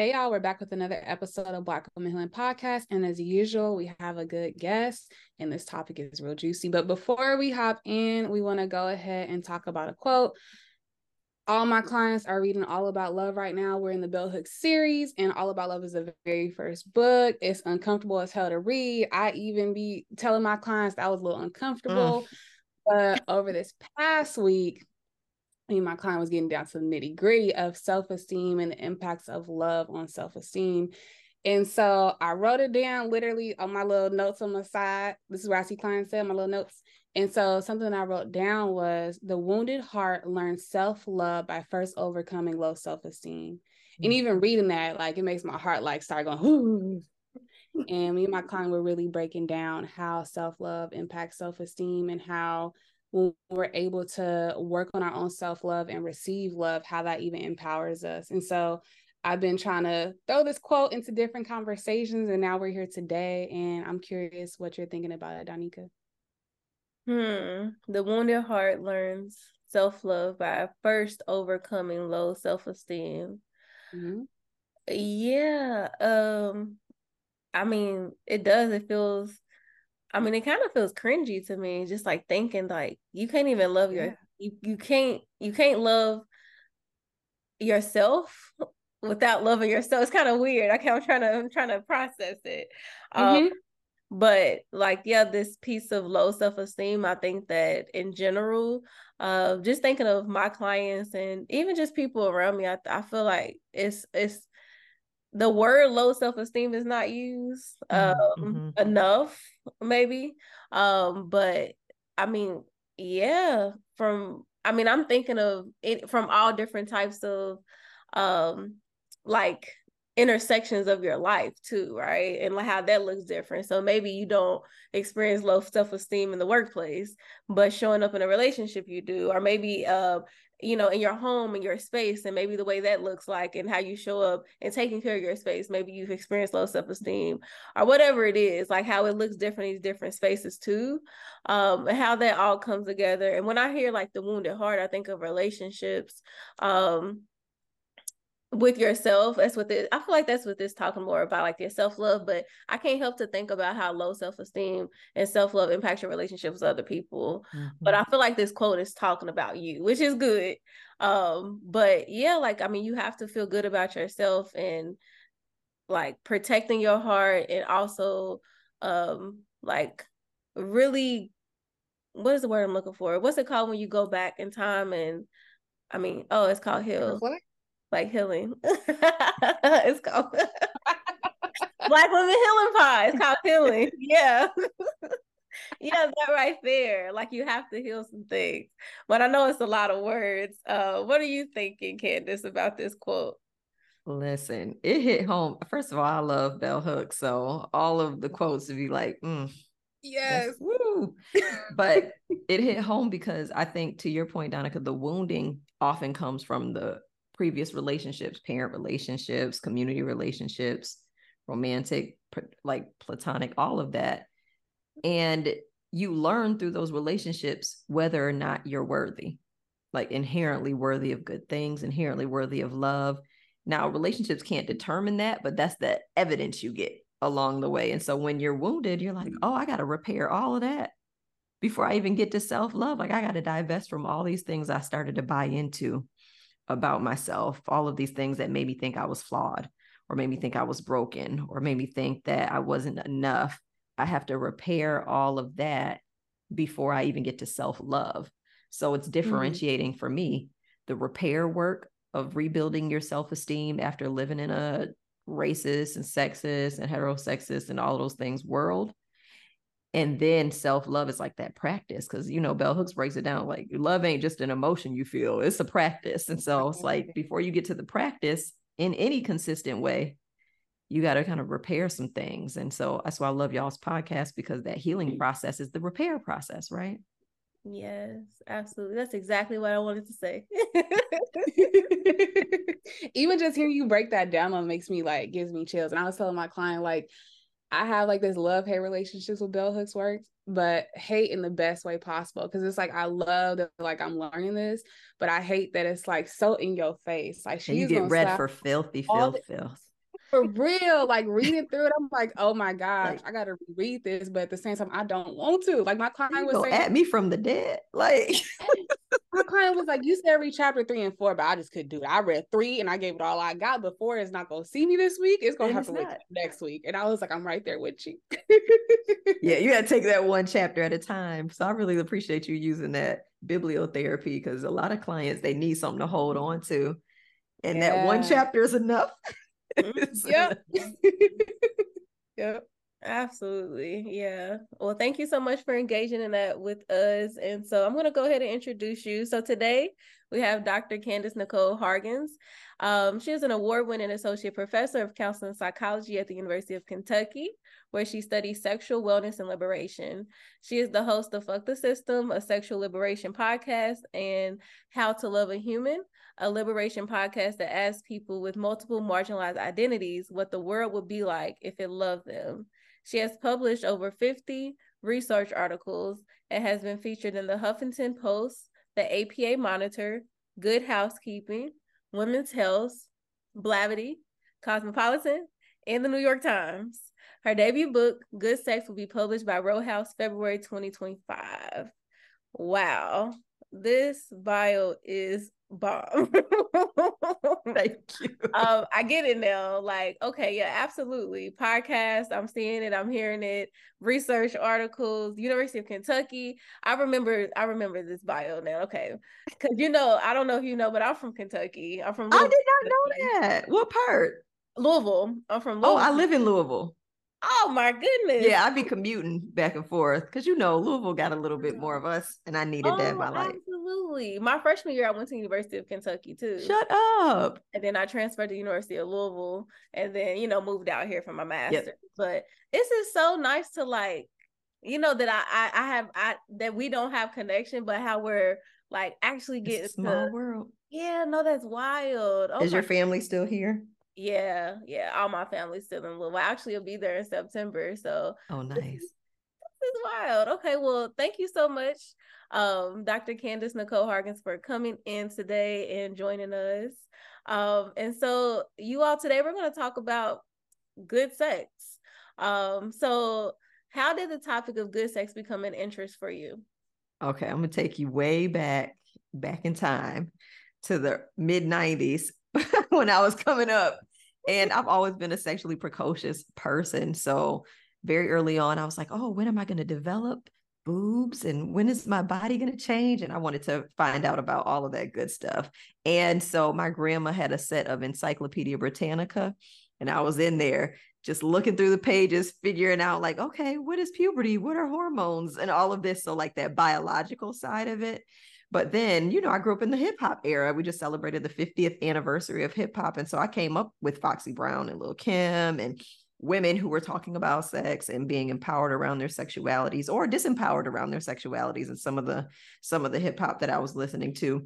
Hey y'all, we're back with another episode of Black Women Healing Podcast. And as usual, we have a good guest, and this topic is real juicy. But before we hop in, we want to go ahead and talk about a quote. All my clients are reading All About Love right now. We're in the Bell Hooks series, and All About Love is the very first book. It's uncomfortable as hell to read. I even be telling my clients that I was a little uncomfortable. Mm. But over this past week, me my client was getting down to the nitty gritty of self esteem and the impacts of love on self esteem. And so I wrote it down literally on my little notes on the side. This is where I see clients say my little notes. And so something I wrote down was the wounded heart learns self love by first overcoming low self esteem. Mm-hmm. And even reading that, like it makes my heart like start going, Ooh. and me and my client were really breaking down how self love impacts self esteem and how when we're able to work on our own self love and receive love, how that even empowers us. And so I've been trying to throw this quote into different conversations, and now we're here today. And I'm curious what you're thinking about it, Donika. Hmm. The wounded heart learns self love by first overcoming low self esteem. Mm-hmm. Yeah. Um. I mean, it does. It feels I mean, it kind of feels cringy to me, just like thinking like you can't even love your yeah. you you can't you can't love yourself without loving yourself. It's kind of weird. I I'm trying to I'm trying to process it. Um, mm-hmm. Um, but like yeah, this piece of low self esteem, I think that in general, uh, just thinking of my clients and even just people around me, I I feel like it's it's the word low self-esteem is not used mm-hmm, um, mm-hmm. enough maybe. Um but i mean yeah from i mean i'm thinking of it from all different types of um like intersections of your life too right? And like how that looks different. So maybe you don't experience low self-esteem in the workplace but showing up in a relationship you do or maybe uh you know, in your home and your space, and maybe the way that looks like, and how you show up and taking care of your space. Maybe you've experienced low self esteem or whatever it is, like how it looks different in these different spaces too, um, how that all comes together. And when I hear like the wounded heart, I think of relationships, um, with yourself. That's what this, I feel like that's what this talking more about, like your self love. But I can't help to think about how low self esteem and self love impacts your relationships with other people. Mm-hmm. But I feel like this quote is talking about you, which is good. Um, but yeah, like I mean, you have to feel good about yourself and like protecting your heart and also um like really what is the word I'm looking for? What's it called when you go back in time and I mean, oh, it's called heal. Reflect? Like healing. it's called Black Women Healing Pie. It's called healing. Yeah. yeah, that right there. Like you have to heal some things. But I know it's a lot of words. Uh, what are you thinking, Candice, about this quote? Listen, it hit home. First of all, I love Bell Hooks, so all of the quotes would be like, mm, yes, woo. but it hit home because I think, to your point, Donika, the wounding often comes from the previous relationships, parent relationships, community relationships, romantic, like platonic, all of that. And you learn through those relationships whether or not you're worthy. like inherently worthy of good things, inherently worthy of love. Now, relationships can't determine that, but that's the evidence you get along the way. And so when you're wounded, you're like, oh, I got to repair all of that before I even get to self love. Like, I got to divest from all these things I started to buy into about myself, all of these things that made me think I was flawed or made me think I was broken or made me think that I wasn't enough. I have to repair all of that before I even get to self love. So it's mm-hmm. differentiating mm-hmm. for me the repair work of rebuilding your self esteem after living in a racist and sexist and heterosexist and all those things world. And then self love is like that practice because, you know, Bell Hooks breaks it down like love ain't just an emotion you feel, it's a practice. And so it's like before you get to the practice in any consistent way, you got to kind of repair some things. And so that's why I love y'all's podcast because that healing process is the repair process, right? Yes, absolutely. That's exactly what I wanted to say. Even just hearing you break that down makes me like gives me chills. And I was telling my client like I have like this love hate relationships with Bell Hooks Works, but hate in the best way possible. Cause it's like I love that like I'm learning this, but I hate that it's like so in your face. Like she's you get read for filthy filth filth for real. Like reading through it, I'm like, oh my gosh, like, I gotta read this, but at the same time, I don't want to. Like my client was saying, at me from the dead. Like my client was like, you said read chapter three and four, but I just couldn't do it. I read three and I gave it all I got. Before it's not gonna see me this week. It's gonna have to wait next week. And I was like, I'm right there with you. yeah, you gotta take that one chapter at a time. So I really appreciate you using that bibliotherapy because a lot of clients they need something to hold on to. And yeah. that one chapter is enough. Mm-hmm. yep. yep. Absolutely. Yeah. Well, thank you so much for engaging in that with us. And so I'm going to go ahead and introduce you. So today we have Dr. Candice Nicole Hargons. Um, she is an award winning associate professor of counseling psychology at the University of Kentucky, where she studies sexual wellness and liberation. She is the host of Fuck the System, a sexual liberation podcast, and How to Love a Human, a liberation podcast that asks people with multiple marginalized identities what the world would be like if it loved them. She has published over 50 research articles and has been featured in the Huffington Post, the APA Monitor, Good Housekeeping, Women's Health, Blavity, Cosmopolitan, and the New York Times. Her debut book, Good Sex, will be published by Row House February 2025. Wow, this bio is bomb. Thank you. Um, I get it now. Like, okay, yeah, absolutely. Podcast, I'm seeing it, I'm hearing it. Research articles, University of Kentucky. I remember, I remember this bio now. Okay, because you know, I don't know if you know, but I'm from Kentucky. I'm from. Louisville, I did not know that. What part? Louisville. I'm from. Louisville. Oh, I live in Louisville. Oh my goodness. Yeah, I'd be commuting back and forth because you know Louisville got a little bit more of us, and I needed oh, that in my life. Absolutely. My freshman year, I went to University of Kentucky too. Shut up. And then I transferred to University of Louisville, and then you know moved out here for my master. Yep. But this is so nice to like, you know that I, I I have I that we don't have connection, but how we're like actually getting small to, world. Yeah, no, that's wild. Oh is your family still here? Yeah, yeah. All my family's still in Louisville. Actually, will be there in September. So oh nice. This is, wild. Okay, well, thank you so much, um, Dr. Candice Nicole Hargons, for coming in today and joining us. Um, and so you all today we're going to talk about good sex. Um, so how did the topic of good sex become an interest for you? Okay, I'm gonna take you way back, back in time to the mid 90s when I was coming up. And I've always been a sexually precocious person. So very early on, I was like, oh, when am I going to develop boobs and when is my body going to change? And I wanted to find out about all of that good stuff. And so my grandma had a set of Encyclopedia Britannica, and I was in there just looking through the pages, figuring out like, okay, what is puberty? What are hormones? And all of this. So, like that biological side of it. But then, you know, I grew up in the hip hop era. We just celebrated the 50th anniversary of hip hop. And so I came up with Foxy Brown and Lil Kim and women who were talking about sex and being empowered around their sexualities or disempowered around their sexualities and some of the some of the hip hop that I was listening to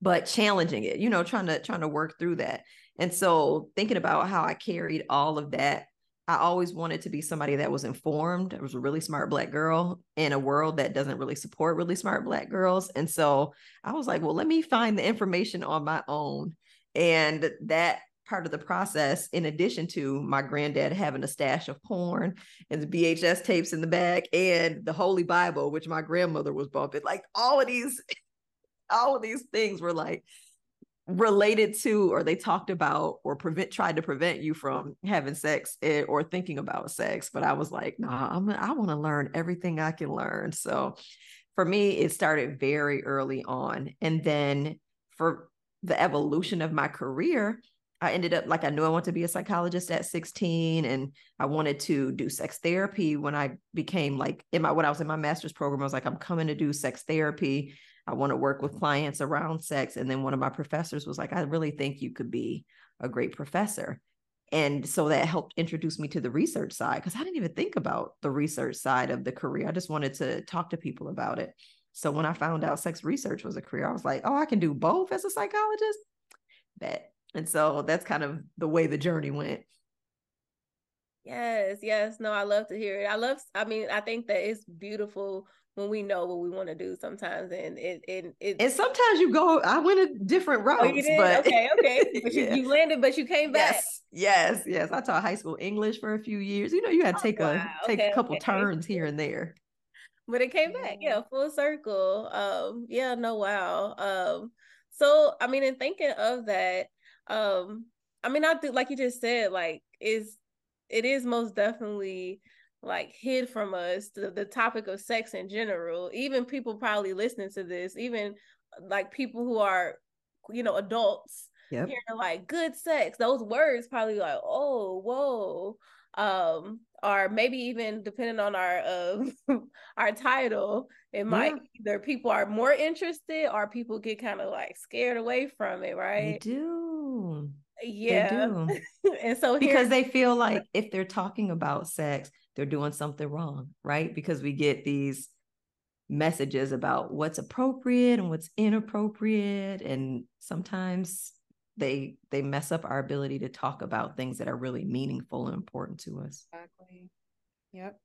but challenging it you know trying to trying to work through that and so thinking about how I carried all of that I always wanted to be somebody that was informed. I was a really smart black girl in a world that doesn't really support really smart black girls. And so I was like, well, let me find the information on my own. And that part of the process, in addition to my granddad having a stash of porn and the VHS tapes in the back and the Holy Bible, which my grandmother was bumping, like all of these, all of these things were like related to or they talked about or prevent tried to prevent you from having sex eh, or thinking about sex but i was like nah i'm i want to learn everything i can learn. So for me it started very early on and then for the evolution of my career I ended up like I knew I wanted to be a psychologist at 16 and I wanted to do sex therapy when I became like in my when I was in my master's program I was like I'm coming to do sex therapy I want to work with clients around sex. And then one of my professors was like, I really think you could be a great professor. And so that helped introduce me to the research side because I didn't even think about the research side of the career. I just wanted to talk to people about it. So when I found out sex research was a career, I was like, oh, I can do both as a psychologist. Bet. And so that's kind of the way the journey went. Yes, yes. No, I love to hear it. I love, I mean, I think that it's beautiful when we know what we want to do sometimes and it, it, it and sometimes you go i went a different route oh, but okay okay. But you, yeah. you, landed but you came back. Yes yes yes. I taught high school english for a few years. You know you had to oh, take oh, a take okay, a couple okay. turns here and there. But it came back. Yeah full circle. Um yeah no wow. Um so i mean in thinking of that um i mean i do like you just said like is it is most definitely like hid from us the, the topic of sex in general. Even people probably listening to this even like people who are you know adults yep. hearing like good sex. Those words probably like oh whoa. Um or maybe even depending on our uh, our title it might yeah. either people are more interested or people get kind of like scared away from it right? they do Oh, yeah they do. and so because they feel like if they're talking about sex they're doing something wrong, right? Because we get these messages about what's appropriate and what's inappropriate and sometimes they they mess up our ability to talk about things that are really meaningful and important to us. Exactly. Yep.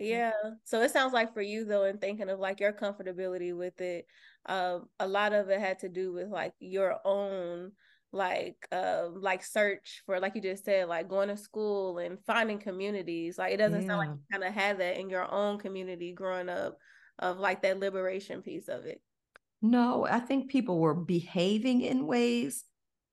Yeah. So it sounds like for you though, and thinking of like your comfortability with it, um, a lot of it had to do with like your own like um like search for like you just said like going to school and finding communities like it doesn't yeah. sound like you kind of had that in your own community growing up of like that liberation piece of it no i think people were behaving in ways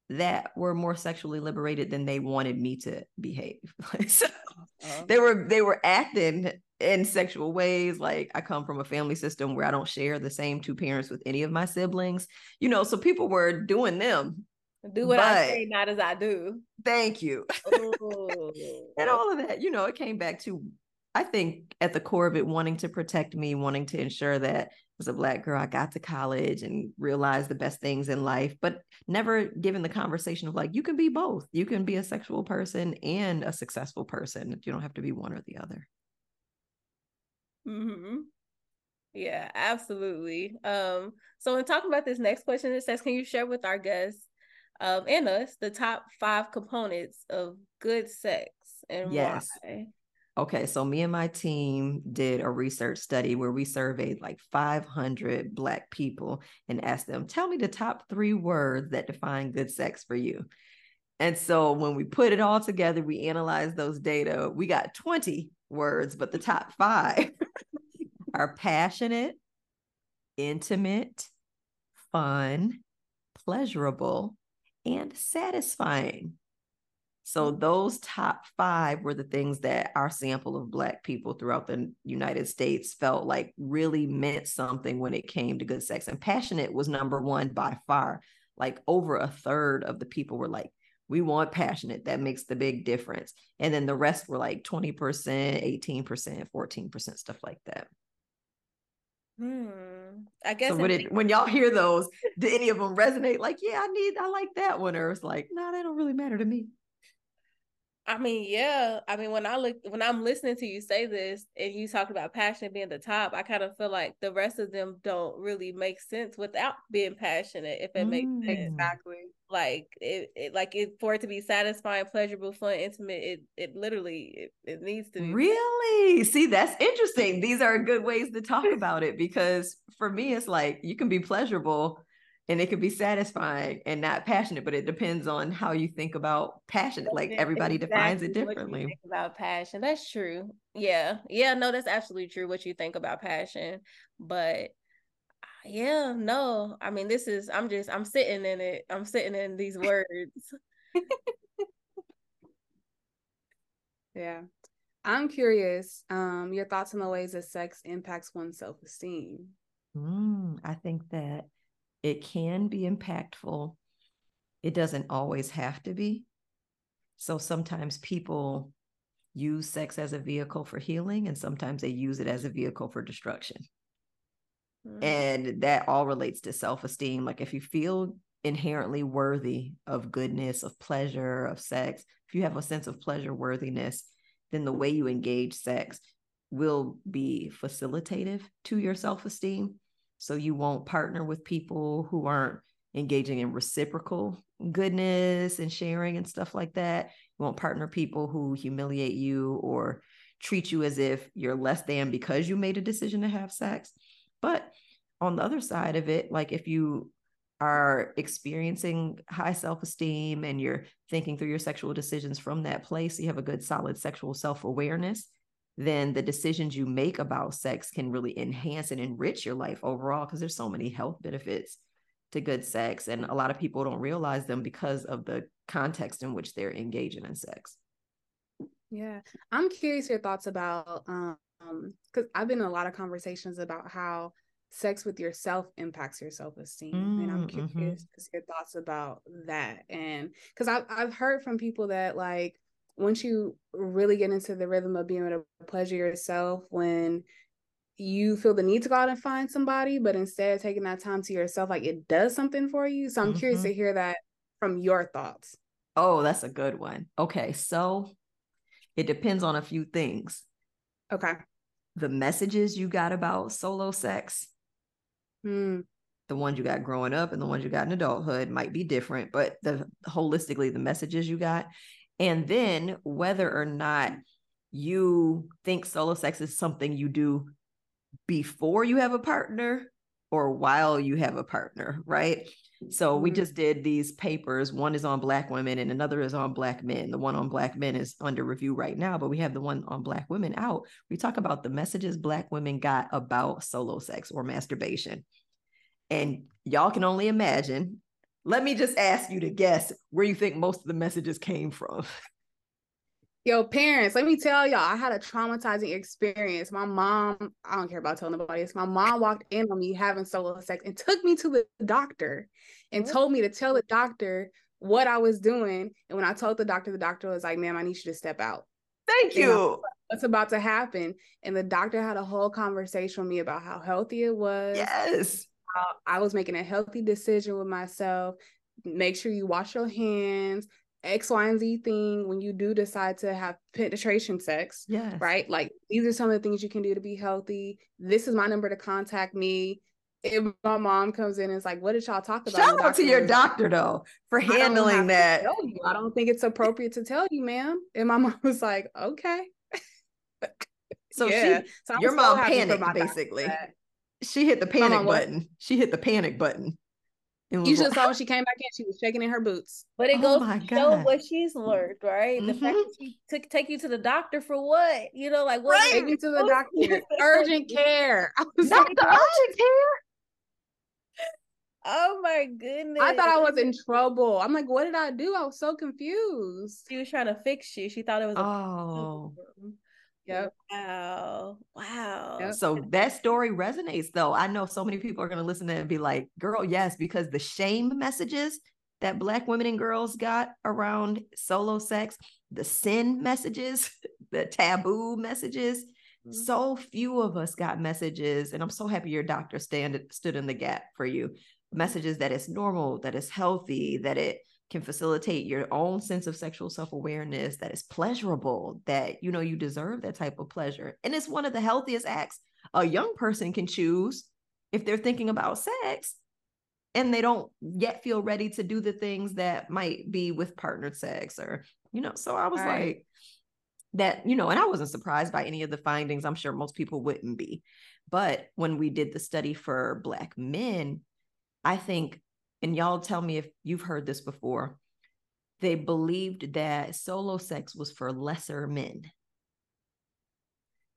that were more sexually liberated than they wanted me to behave so uh-huh. they were they were acting in sexual ways like i come from a family system where i don't share the same two parents with any of my siblings you know so people were doing them do what I say, not as I do. Thank you. and all of that, you know, it came back to, I think, at the core of it, wanting to protect me, wanting to ensure that as a black girl, I got to college and realized the best things in life, but never given the conversation of like, you can be both. You can be a sexual person and a successful person. You don't have to be one or the other. Hmm. Yeah, absolutely. Um, so in talking about this next question, it says, can you share with our guests um, and us the top five components of good sex and yes. why. Okay, so me and my team did a research study where we surveyed like 500 Black people and asked them, tell me the top three words that define good sex for you. And so when we put it all together, we analyzed those data. We got 20 words, but the top five are passionate, intimate, fun, pleasurable, and satisfying. So mm. those top five were the things that our sample of Black people throughout the United States felt like really meant something when it came to good sex. And passionate was number one by far. Like over a third of the people were like, we want passionate. That makes the big difference. And then the rest were like 20%, 18%, 14%, stuff like that. Hmm. I guess so when, it, when y'all hear those, do any of them resonate? Like, yeah, I need, I like that one, or it's like, no, nah, they don't really matter to me. I mean, yeah. I mean, when I look, when I'm listening to you say this, and you talk about passion being the top, I kind of feel like the rest of them don't really make sense without being passionate. If it mm. makes sense, exactly. like it, it like it for it to be satisfying pleasurable fun intimate it it literally it, it needs to be really see that's interesting these are good ways to talk about it because for me it's like you can be pleasurable and it can be satisfying and not passionate but it depends on how you think about passionate like everybody exactly defines it differently about passion that's true yeah yeah no that's absolutely true what you think about passion but yeah, no. I mean, this is I'm just I'm sitting in it. I'm sitting in these words. yeah. I'm curious, um, your thoughts on the ways that sex impacts one's self-esteem. Mm, I think that it can be impactful. It doesn't always have to be. So sometimes people use sex as a vehicle for healing, and sometimes they use it as a vehicle for destruction. Mm-hmm. And that all relates to self esteem. Like if you feel inherently worthy of goodness, of pleasure, of sex, if you have a sense of pleasure worthiness, then the way you engage sex will be facilitative to your self esteem. So you won't partner with people who aren't engaging in reciprocal goodness and sharing and stuff like that. You won't partner people who humiliate you or treat you as if you're less than because you made a decision to have sex. But on the other side of it, like if you are experiencing high self esteem and you're thinking through your sexual decisions from that place, you have a good, solid sexual self awareness, then the decisions you make about sex can really enhance and enrich your life overall because there's so many health benefits to good sex. And a lot of people don't realize them because of the context in which they're engaging in sex. Yeah. I'm curious your thoughts about um because I've been in a lot of conversations about how sex with yourself impacts your self-esteem mm, and i'm mm-hmm. curious mm-hmm. your thoughts about that and because I've, I've heard from people that like once you really get into the rhythm of being able to pleasure yourself when you feel the need to go out and find somebody but instead of taking that time to yourself like it does something for you. So i'm mm-hmm. curious to hear that from your thoughts. Oh that's a good one. Okay so it depends on a few things. Okay. The messages you got about solo sex mm. the ones you got growing up and the ones you got in adulthood might be different but the holistically the messages you got and then whether or not you think solo sex is something you do before you have a partner or while you have a partner right so mm-hmm. we just did these papers. One is on Black women and another is on Black men. The one on Black men is under review right now, but we have the one on Black women out. We talk about the messages Black women got about solo sex or masturbation. And y'all can only imagine. Let me just ask you to guess where you think most of the messages came from. Yo, parents, let me tell y'all, I had a traumatizing experience. My mom, I don't care about telling nobody this. My mom walked in on me having solo sex and took me to the doctor and what? told me to tell the doctor what I was doing. And when I told the doctor, the doctor was like, ma'am, I need you to step out. Thank you. What's about to happen? And the doctor had a whole conversation with me about how healthy it was. Yes. I was making a healthy decision with myself. Make sure you wash your hands X, Y, and Z thing when you do decide to have penetration sex. Yeah. Right. Like these are some of the things you can do to be healthy. This is my number to contact me. If my mom comes in and is like, what did y'all talk about? Shout out to your doctor though for handling that. I don't think it's appropriate to tell you, ma'am. And my mom was like, okay. so yeah. she so your mom panicked basically. She hit the panic button. She hit the panic button. You should saw when she came back in, she was shaking in her boots. But it oh goes to show what she's learned, right? Mm-hmm. The fact that she took take you to the doctor for what? You know, like what right. take you to the doctor. urgent care. I was Not like, the urgent care. Oh my goodness. I thought I was in trouble. I'm like, what did I do? I was so confused. She was trying to fix you. She thought it was Oh. Yep. Wow. Wow. Yep. So that story resonates though. I know so many people are going to listen to it and be like, girl, yes, because the shame messages that black women and girls got around solo sex, the sin messages, the taboo messages, mm-hmm. so few of us got messages. And I'm so happy your doctor stand, stood in the gap for you. Messages that it's normal, that it's healthy, that it can facilitate your own sense of sexual self-awareness that is pleasurable that you know you deserve that type of pleasure and it's one of the healthiest acts a young person can choose if they're thinking about sex and they don't yet feel ready to do the things that might be with partnered sex or you know so i was right. like that you know and i wasn't surprised by any of the findings i'm sure most people wouldn't be but when we did the study for black men i think and y'all tell me if you've heard this before they believed that solo sex was for lesser men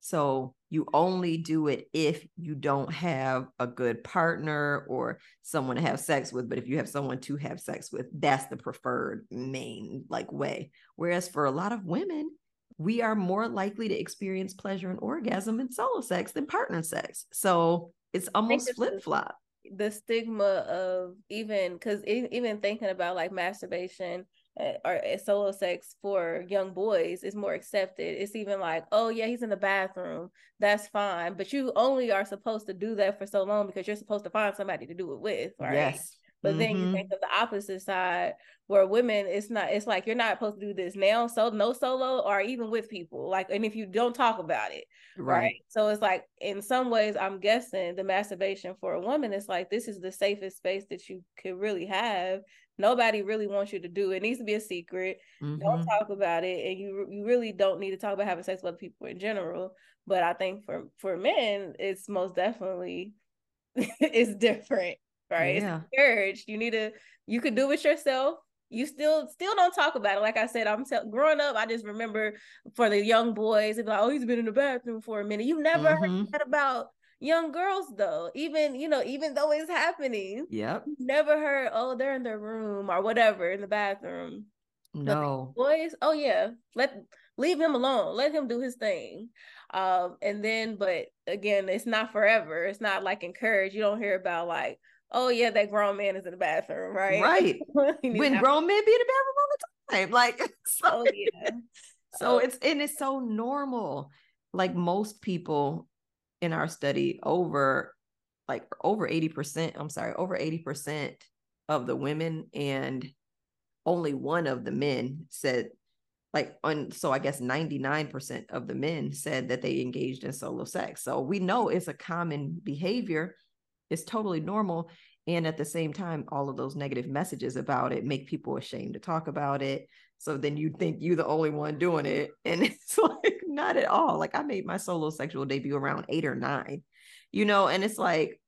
so you only do it if you don't have a good partner or someone to have sex with. But if you have someone to have sex with, that's the preferred main like way. Whereas for a lot of women, we are more likely to experience pleasure and orgasm in solo sex than partner sex. So it's almost flip flop. The stigma of even because even thinking about like masturbation uh, or uh, solo sex for young boys is more accepted. It's even like, oh yeah, he's in the bathroom. That's fine. But you only are supposed to do that for so long because you're supposed to find somebody to do it with, right? Yes. But mm-hmm. then you mm-hmm. think of the opposite side where women, it's not, it's like you're not supposed to do this now. So no solo or even with people. Like, and if you don't talk about it, right. right? So it's like in some ways, I'm guessing the masturbation for a woman is like this is the safest space that you could really have. Nobody really wants you to do it. it needs to be a secret. Mm-hmm. Don't talk about it. And you you really don't need to talk about having sex with other people in general. But I think for for men, it's most definitely it's different right? Yeah. It's encouraged. You need to you could do it yourself. You still still don't talk about it. Like I said, I'm growing up. I just remember for the young boys, it's like, oh, he's been in the bathroom for a minute. You never mm-hmm. heard about young girls though. Even you know, even though it's happening, yep. Never heard. Oh, they're in their room or whatever in the bathroom. No boys. Oh yeah, let leave him alone. Let him do his thing. Um, and then, but again, it's not forever. It's not like encouraged. You don't hear about like, oh yeah, that grown man is in the bathroom, right? Right. when grown men be in the bathroom all the time. Like so, oh, yeah. so oh. it's and it's so normal. Like most people in our study, over like over 80%, I'm sorry, over 80% of the women and only one of the men said like on so i guess 99% of the men said that they engaged in solo sex so we know it's a common behavior it's totally normal and at the same time all of those negative messages about it make people ashamed to talk about it. So then you think you're the only one doing it and it's like not at all. Like i made my solo sexual debut around 8 or 9 you know and it's like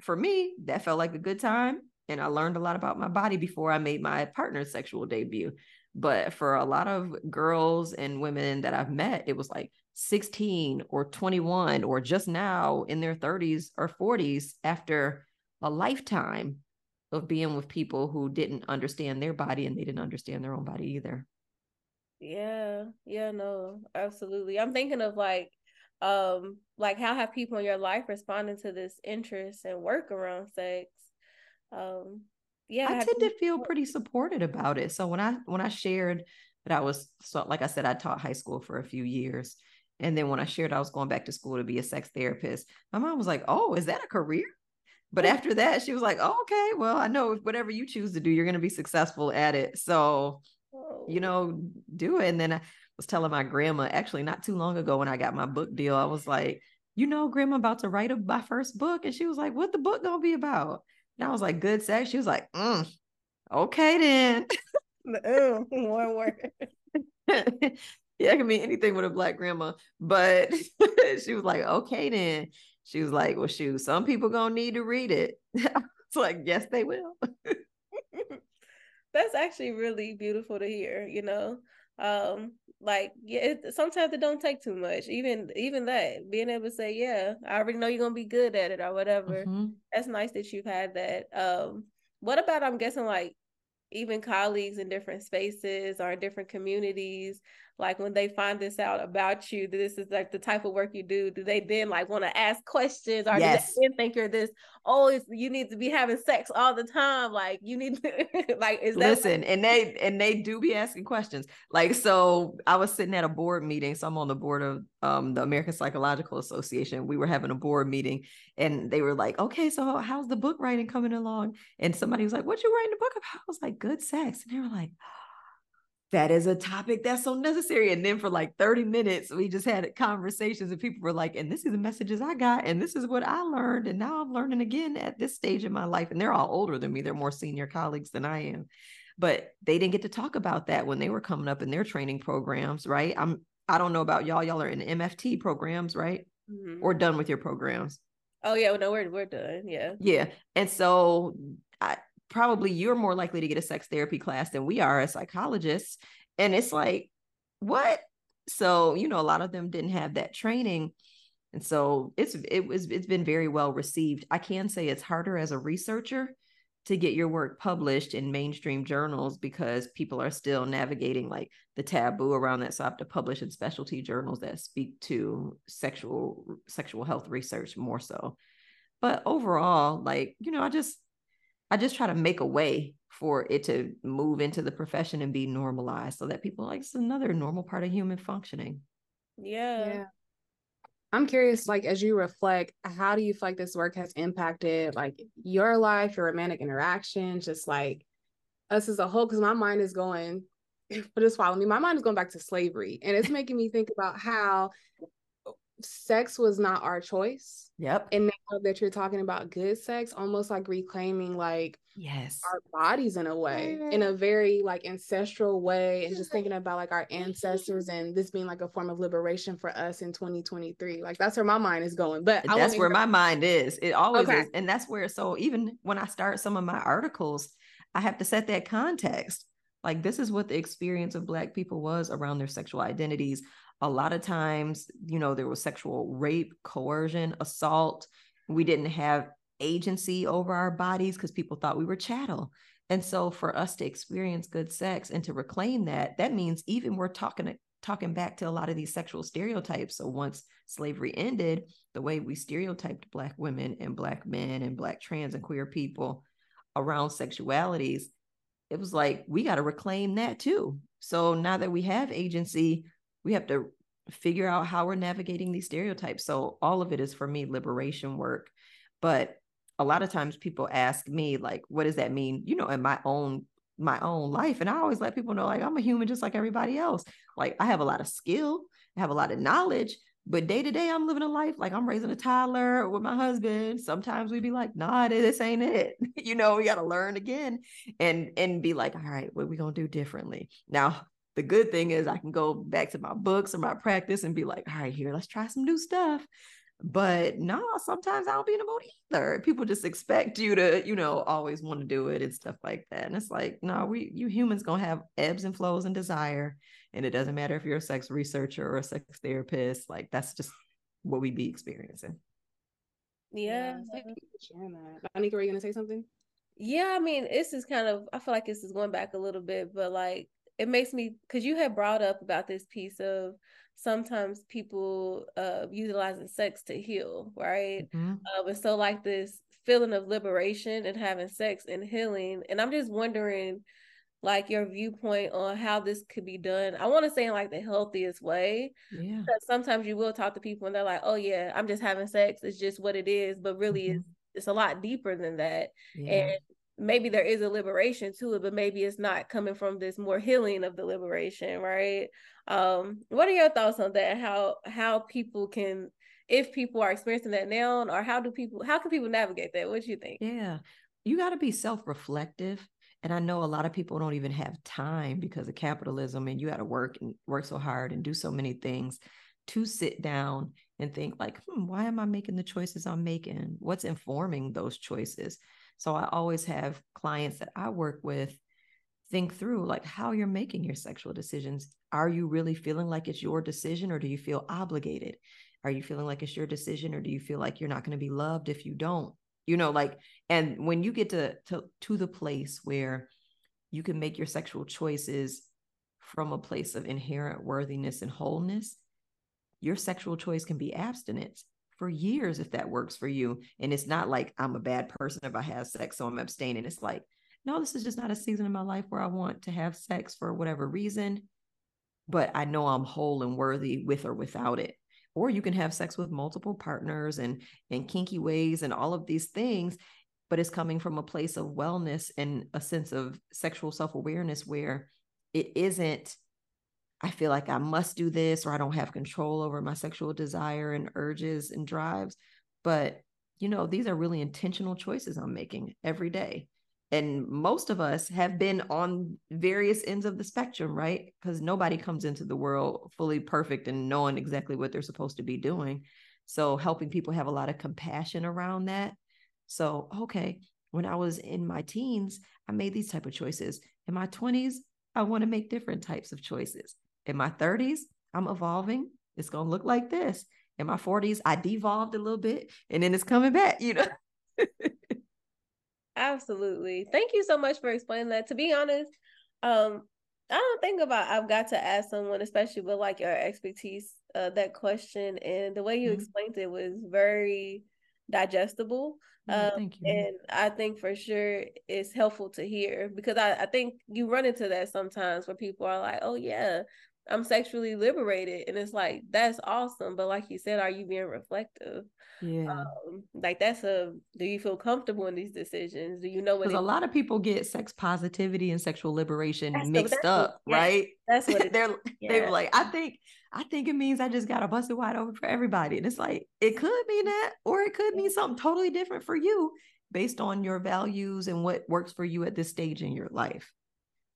for me that felt like a good time and i learned a lot about my body before i made my partner's sexual debut. But for a lot of girls and women that i've met it was like 16 or 21 or just now in their 30s or 40s after a lifetime of being with people who didn't understand their body and they didn't understand their own body either. Yeah, yeah, no, absolutely. I'm thinking of like um like how have people in your life responded to this interest and work around sex? Um yeah, I tend to feel pretty supported about it. So when I when I shared that I was so like I said, I taught high school for a few years and then when I shared I was going back to school to be a sex therapist, my mom was like, Oh, is that a career? But after that, she was like, oh, okay, well, I know whatever you choose to do, you're going to be successful at it. So, you know, do it. And then I was telling my grandma, actually, not too long ago when I got my book deal, I was like, you know, grandma about to write a, my first book. And she was like, what the book going to be about? And I was like, good sex. She was like, mm, okay, then. Ooh, one word. yeah, it can be anything with a black grandma, but she was like, okay, then. She was like, well, shoot, some people gonna need to read it. it's like, yes, they will. That's actually really beautiful to hear, you know. Um, like yeah, it, sometimes it don't take too much. Even even that, being able to say, Yeah, I already know you're gonna be good at it or whatever. Mm-hmm. That's nice that you've had that. Um, what about I'm guessing like even colleagues in different spaces or in different communities like when they find this out about you this is like the type of work you do do they then like want to ask questions? Or yes. do they then think you're this oh you need to be having sex all the time like you need to like is that listen and they and they do be asking questions. Like so i was sitting at a board meeting so i'm on the board of um, the american psychological association. We were having a board meeting and they were like okay so how's the book writing coming along? And somebody was like what you writing the book about? I was like good sex. And they were like that is a topic that's so necessary. And then for like 30 minutes, we just had conversations and people were like, and this is the messages I got, and this is what I learned. And now I'm learning again at this stage in my life. And they're all older than me, they're more senior colleagues than I am. But they didn't get to talk about that when they were coming up in their training programs, right? I'm I don't know about y'all. Y'all are in MFT programs, right? Mm-hmm. Or done with your programs. Oh yeah, well, no, we're we're done. Yeah. Yeah. And so I probably you're more likely to get a sex therapy class than we are as psychologists. And it's like, what? So, you know, a lot of them didn't have that training. And so it's it was it's been very well received. I can say it's harder as a researcher to get your work published in mainstream journals because people are still navigating like the taboo around that. So I have to publish in specialty journals that speak to sexual sexual health research more so. But overall, like, you know, I just I just try to make a way for it to move into the profession and be normalized so that people like it's another normal part of human functioning. Yeah. yeah. I'm curious, like as you reflect, how do you feel like this work has impacted like your life, your romantic interactions, just like us as a whole? Because my mind is going, but just follow me. My mind is going back to slavery, and it's making me think about how sex was not our choice. Yep. And now that you're talking about good sex, almost like reclaiming like yes our bodies in a way, in a very like ancestral way, and just thinking about like our ancestors and this being like a form of liberation for us in 2023. Like that's where my mind is going. But that's where my mind is. It always okay. is. And that's where so even when I start some of my articles, I have to set that context. Like this is what the experience of black people was around their sexual identities a lot of times, you know, there was sexual rape, coercion, assault. We didn't have agency over our bodies because people thought we were chattel. And so for us to experience good sex and to reclaim that, that means even we're talking talking back to a lot of these sexual stereotypes. So once slavery ended, the way we stereotyped black women and black men and black trans and queer people around sexualities, it was like we got to reclaim that too. So now that we have agency, we have to figure out how we're navigating these stereotypes. So all of it is for me liberation work. But a lot of times people ask me like what does that mean, you know, in my own my own life and I always let people know like I'm a human just like everybody else. Like I have a lot of skill, I have a lot of knowledge, but day to day I'm living a life like I'm raising a toddler with my husband. Sometimes we'd be like, "Nah, this ain't it." you know, we got to learn again and and be like, "All right, what we to do differently?" Now, the good thing is I can go back to my books or my practice and be like, all right, here, let's try some new stuff. But no, sometimes I don't be in the mood either. People just expect you to, you know, always want to do it and stuff like that. And it's like, no, we you humans gonna have ebbs and flows and desire. And it doesn't matter if you're a sex researcher or a sex therapist, like that's just what we be experiencing. Yeah. yeah thank you sharing that. Anika, were you gonna say something? Yeah, I mean, this is kind of I feel like this is going back a little bit, but like it makes me because you had brought up about this piece of sometimes people uh utilizing sex to heal right mm-hmm. um, and so like this feeling of liberation and having sex and healing and i'm just wondering like your viewpoint on how this could be done i want to say in like the healthiest way yeah because sometimes you will talk to people and they're like oh yeah i'm just having sex it's just what it is but really mm-hmm. it's it's a lot deeper than that yeah. and maybe there is a liberation to it, but maybe it's not coming from this more healing of the liberation, right? Um, what are your thoughts on that? How how people can if people are experiencing that now, or how do people how can people navigate that? What do you think? Yeah, you got to be self-reflective. And I know a lot of people don't even have time because of capitalism, and you got to work and work so hard and do so many things to sit down and think like, hmm, why am I making the choices I'm making? What's informing those choices? So I always have clients that I work with think through like how you're making your sexual decisions. Are you really feeling like it's your decision or do you feel obligated? Are you feeling like it's your decision or do you feel like you're not going to be loved if you don't? You know, like, and when you get to, to to the place where you can make your sexual choices from a place of inherent worthiness and wholeness, your sexual choice can be abstinence for years if that works for you. And it's not like I'm a bad person if I have sex, so I'm abstaining. It's like, no, this is just not a season in my life where I want to have sex for whatever reason, but I know I'm whole and worthy with or without it. Or you can have sex with multiple partners and and kinky ways and all of these things, but it's coming from a place of wellness and a sense of sexual self-awareness where it isn't I feel like I must do this or I don't have control over my sexual desire and urges and drives. But, you know, these are really intentional choices I'm making every day. And most of us have been on various ends of the spectrum, right? Because nobody comes into the world fully perfect and knowing exactly what they're supposed to be doing. So, helping people have a lot of compassion around that. So, okay, when I was in my teens, I made these type of choices. In my 20s, I want to make different types of choices. In my 30s, I'm evolving. It's going to look like this. In my 40s, I devolved a little bit and then it's coming back, you know. Absolutely. Thank you so much for explaining that. To be honest, um, I don't think about I've got to ask someone, especially with like your expertise, uh, that question. And the way you mm-hmm. explained it was very digestible. um, thank you. And I think for sure it's helpful to hear because I, I think you run into that sometimes where people are like, oh, yeah, I'm sexually liberated. And it's like, that's awesome. But like you said, are you being reflective? Yeah. Um, like that's a do you feel comfortable in these decisions? Do you know what? Because a lot of people get sex positivity and sexual liberation that's mixed the, up, what, right? that's what they're yeah. they're like, I think I think it means I just got to bust it wide open for everybody. And it's like, it could mean that, or it could mean something totally different for you based on your values and what works for you at this stage in your life.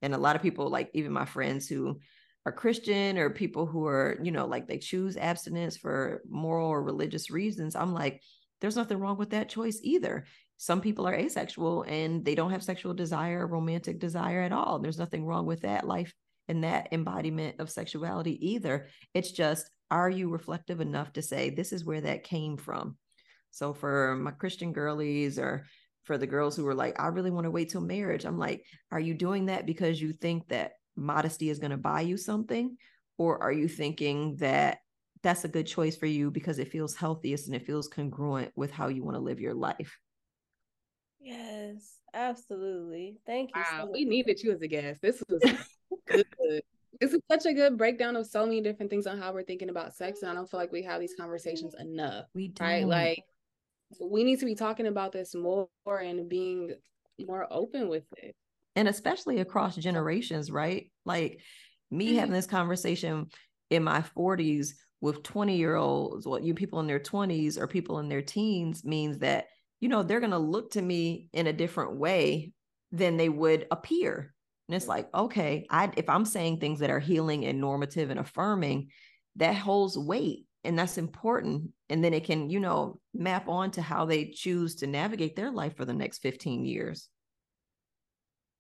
And a lot of people, like even my friends who are Christian or people who are, you know, like they choose abstinence for moral or religious reasons, I'm like, there's nothing wrong with that choice either. Some people are asexual and they don't have sexual desire, romantic desire at all. There's nothing wrong with that life and that embodiment of sexuality either. It's just, are you reflective enough to say, this is where that came from? So for my Christian girlies or for the girls who were like, I really want to wait till marriage, I'm like, are you doing that because you think that modesty is going to buy you something? Or are you thinking that that's a good choice for you because it feels healthiest and it feels congruent with how you want to live your life? Yes, absolutely. Thank you. Wow, so we needed you as a guest. This was good. This is such a good breakdown of so many different things on how we're thinking about sex. And I don't feel like we have these conversations enough. We do. Right? Like we need to be talking about this more and being more open with it and especially across generations, right? Like me mm-hmm. having this conversation in my 40s with 20 year olds, what you people in their 20s or people in their teens means that, you know, they're going to look to me in a different way than they would appear. And it's like, okay, I if I'm saying things that are healing and normative and affirming, that holds weight and that's important. And then it can, you know, map on to how they choose to navigate their life for the next 15 years.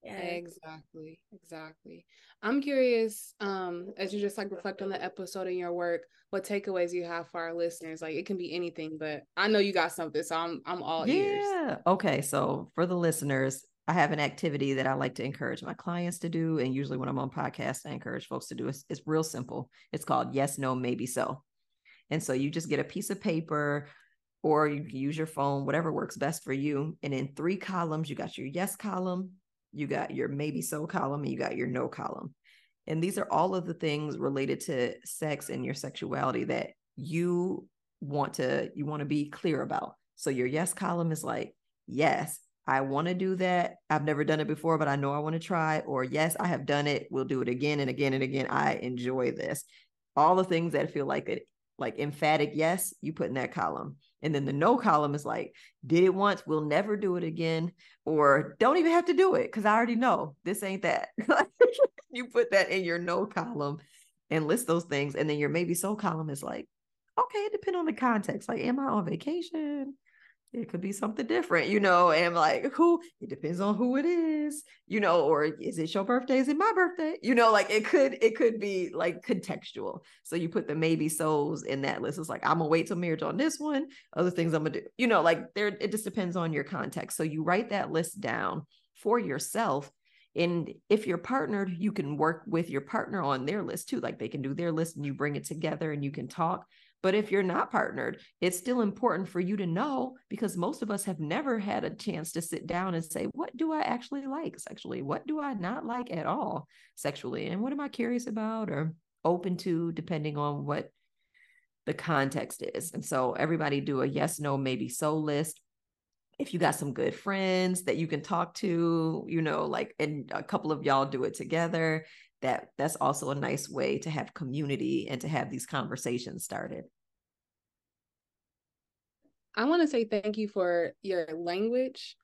Yeah. Exactly. Exactly. I'm curious, um, as you just like reflect on the episode in your work, what takeaways you have for our listeners. Like it can be anything, but I know you got something, so I'm I'm all yeah. ears. Yeah. Okay. So for the listeners, I have an activity that I like to encourage my clients to do. And usually when I'm on podcasts, I encourage folks to do it. It's, it's real simple. It's called yes, no, maybe so. And so you just get a piece of paper or you can use your phone, whatever works best for you. And in three columns, you got your yes column, you got your maybe so column, and you got your no column. And these are all of the things related to sex and your sexuality that you want to you want to be clear about. So your yes column is like, yes, I want to do that. I've never done it before, but I know I want to try. Or yes, I have done it. We'll do it again and again and again. I enjoy this. All the things that feel like it, like emphatic yes, you put in that column. And then the no column is like, did it once, we'll never do it again, or don't even have to do it because I already know this ain't that. you put that in your no column and list those things. And then your maybe so column is like, okay, it depends on the context. Like, am I on vacation? It could be something different, you know, and like who it depends on who it is, you know, or is it your birthday? Is it my birthday? You know, like it could, it could be like contextual. So you put the maybe souls in that list. It's like, I'm gonna wait till marriage on this one, other things I'm gonna do, you know, like there, it just depends on your context. So you write that list down for yourself. And if you're partnered, you can work with your partner on their list too. Like they can do their list and you bring it together and you can talk. But if you're not partnered, it's still important for you to know because most of us have never had a chance to sit down and say, what do I actually like sexually? What do I not like at all sexually? And what am I curious about or open to, depending on what the context is? And so everybody do a yes, no, maybe so list. If you got some good friends that you can talk to, you know, like, and a couple of y'all do it together, that that's also a nice way to have community and to have these conversations started. I want to say thank you for your language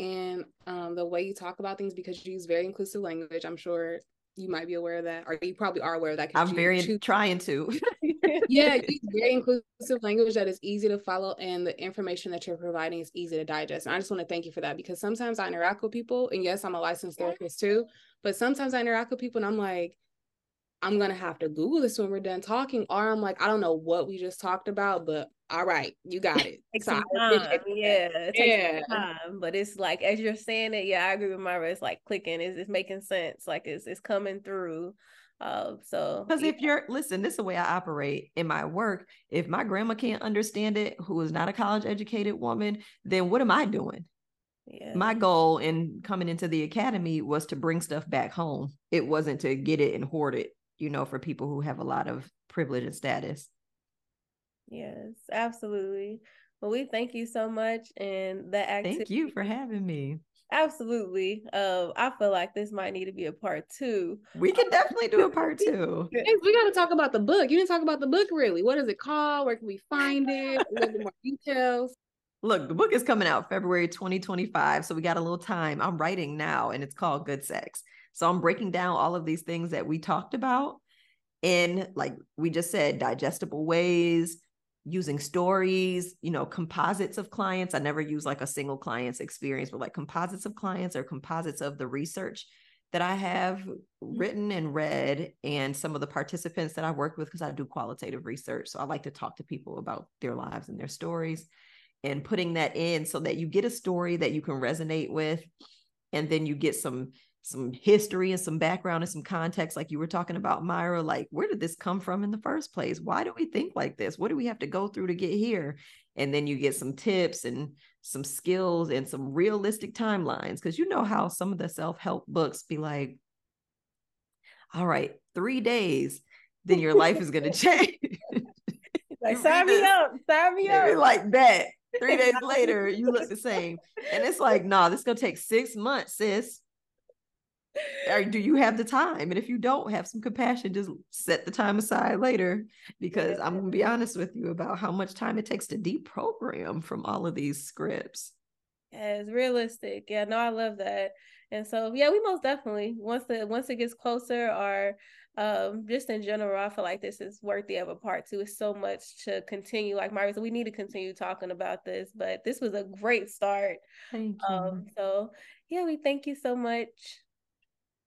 and um, the way you talk about things because you use very inclusive language. I'm sure you might be aware of that, or you probably are aware of that. I'm very choose- trying to. yeah, use very inclusive language that is easy to follow, and the information that you're providing is easy to digest. And I just want to thank you for that because sometimes I interact with people, and yes, I'm a licensed therapist too, but sometimes I interact with people, and I'm like, I'm gonna have to Google this when we're done talking, or I'm like, I don't know what we just talked about, but all right, you got it. Takes so time. Yeah, it yeah. time. But it's like as you're saying it, yeah, I agree with Myra. It's like clicking. Is it's making sense? Like it's it's coming through. Uh, so because yeah. if you're listen, this is the way I operate in my work. If my grandma can't understand it, who is not a college educated woman, then what am I doing? Yeah. My goal in coming into the academy was to bring stuff back home. It wasn't to get it and hoard it, you know, for people who have a lot of privilege and status. Yes, absolutely. Well, we thank you so much, and that activity. Thank you for having me. Absolutely. Um, I feel like this might need to be a part two. We can definitely do a part two. we got to talk about the book. You didn't talk about the book, really. What is it called? Where can we find it? A little bit more details. Look, the book is coming out February 2025, so we got a little time. I'm writing now, and it's called Good Sex. So I'm breaking down all of these things that we talked about in, like we just said, digestible ways using stories, you know, composites of clients. I never use like a single client's experience, but like composites of clients or composites of the research that I have mm-hmm. written and read, and some of the participants that I work with because I do qualitative research. So I like to talk to people about their lives and their stories and putting that in so that you get a story that you can resonate with. And then you get some some history and some background and some context like you were talking about myra like where did this come from in the first place? Why do we think like this? What do we have to go through to get here? And then you get some tips and some skills and some realistic timelines because you know how some of the self-help books be like all right three days then your life is going to change. Like sign me up sign me up. like that. Three days later you look the same. And it's like nah this is going to take six months sis or do you have the time? And if you don't have some compassion, just set the time aside later because I'm going to be honest with you about how much time it takes to deprogram from all of these scripts. Yeah, it's realistic. Yeah, no, I love that. And so, yeah, we most definitely once the once it gets closer, or um, just in general, I feel like this is worthy of a part two. It's so much to continue. Like Mario said, we need to continue talking about this, but this was a great start. Thank you. Um, so, yeah, we thank you so much.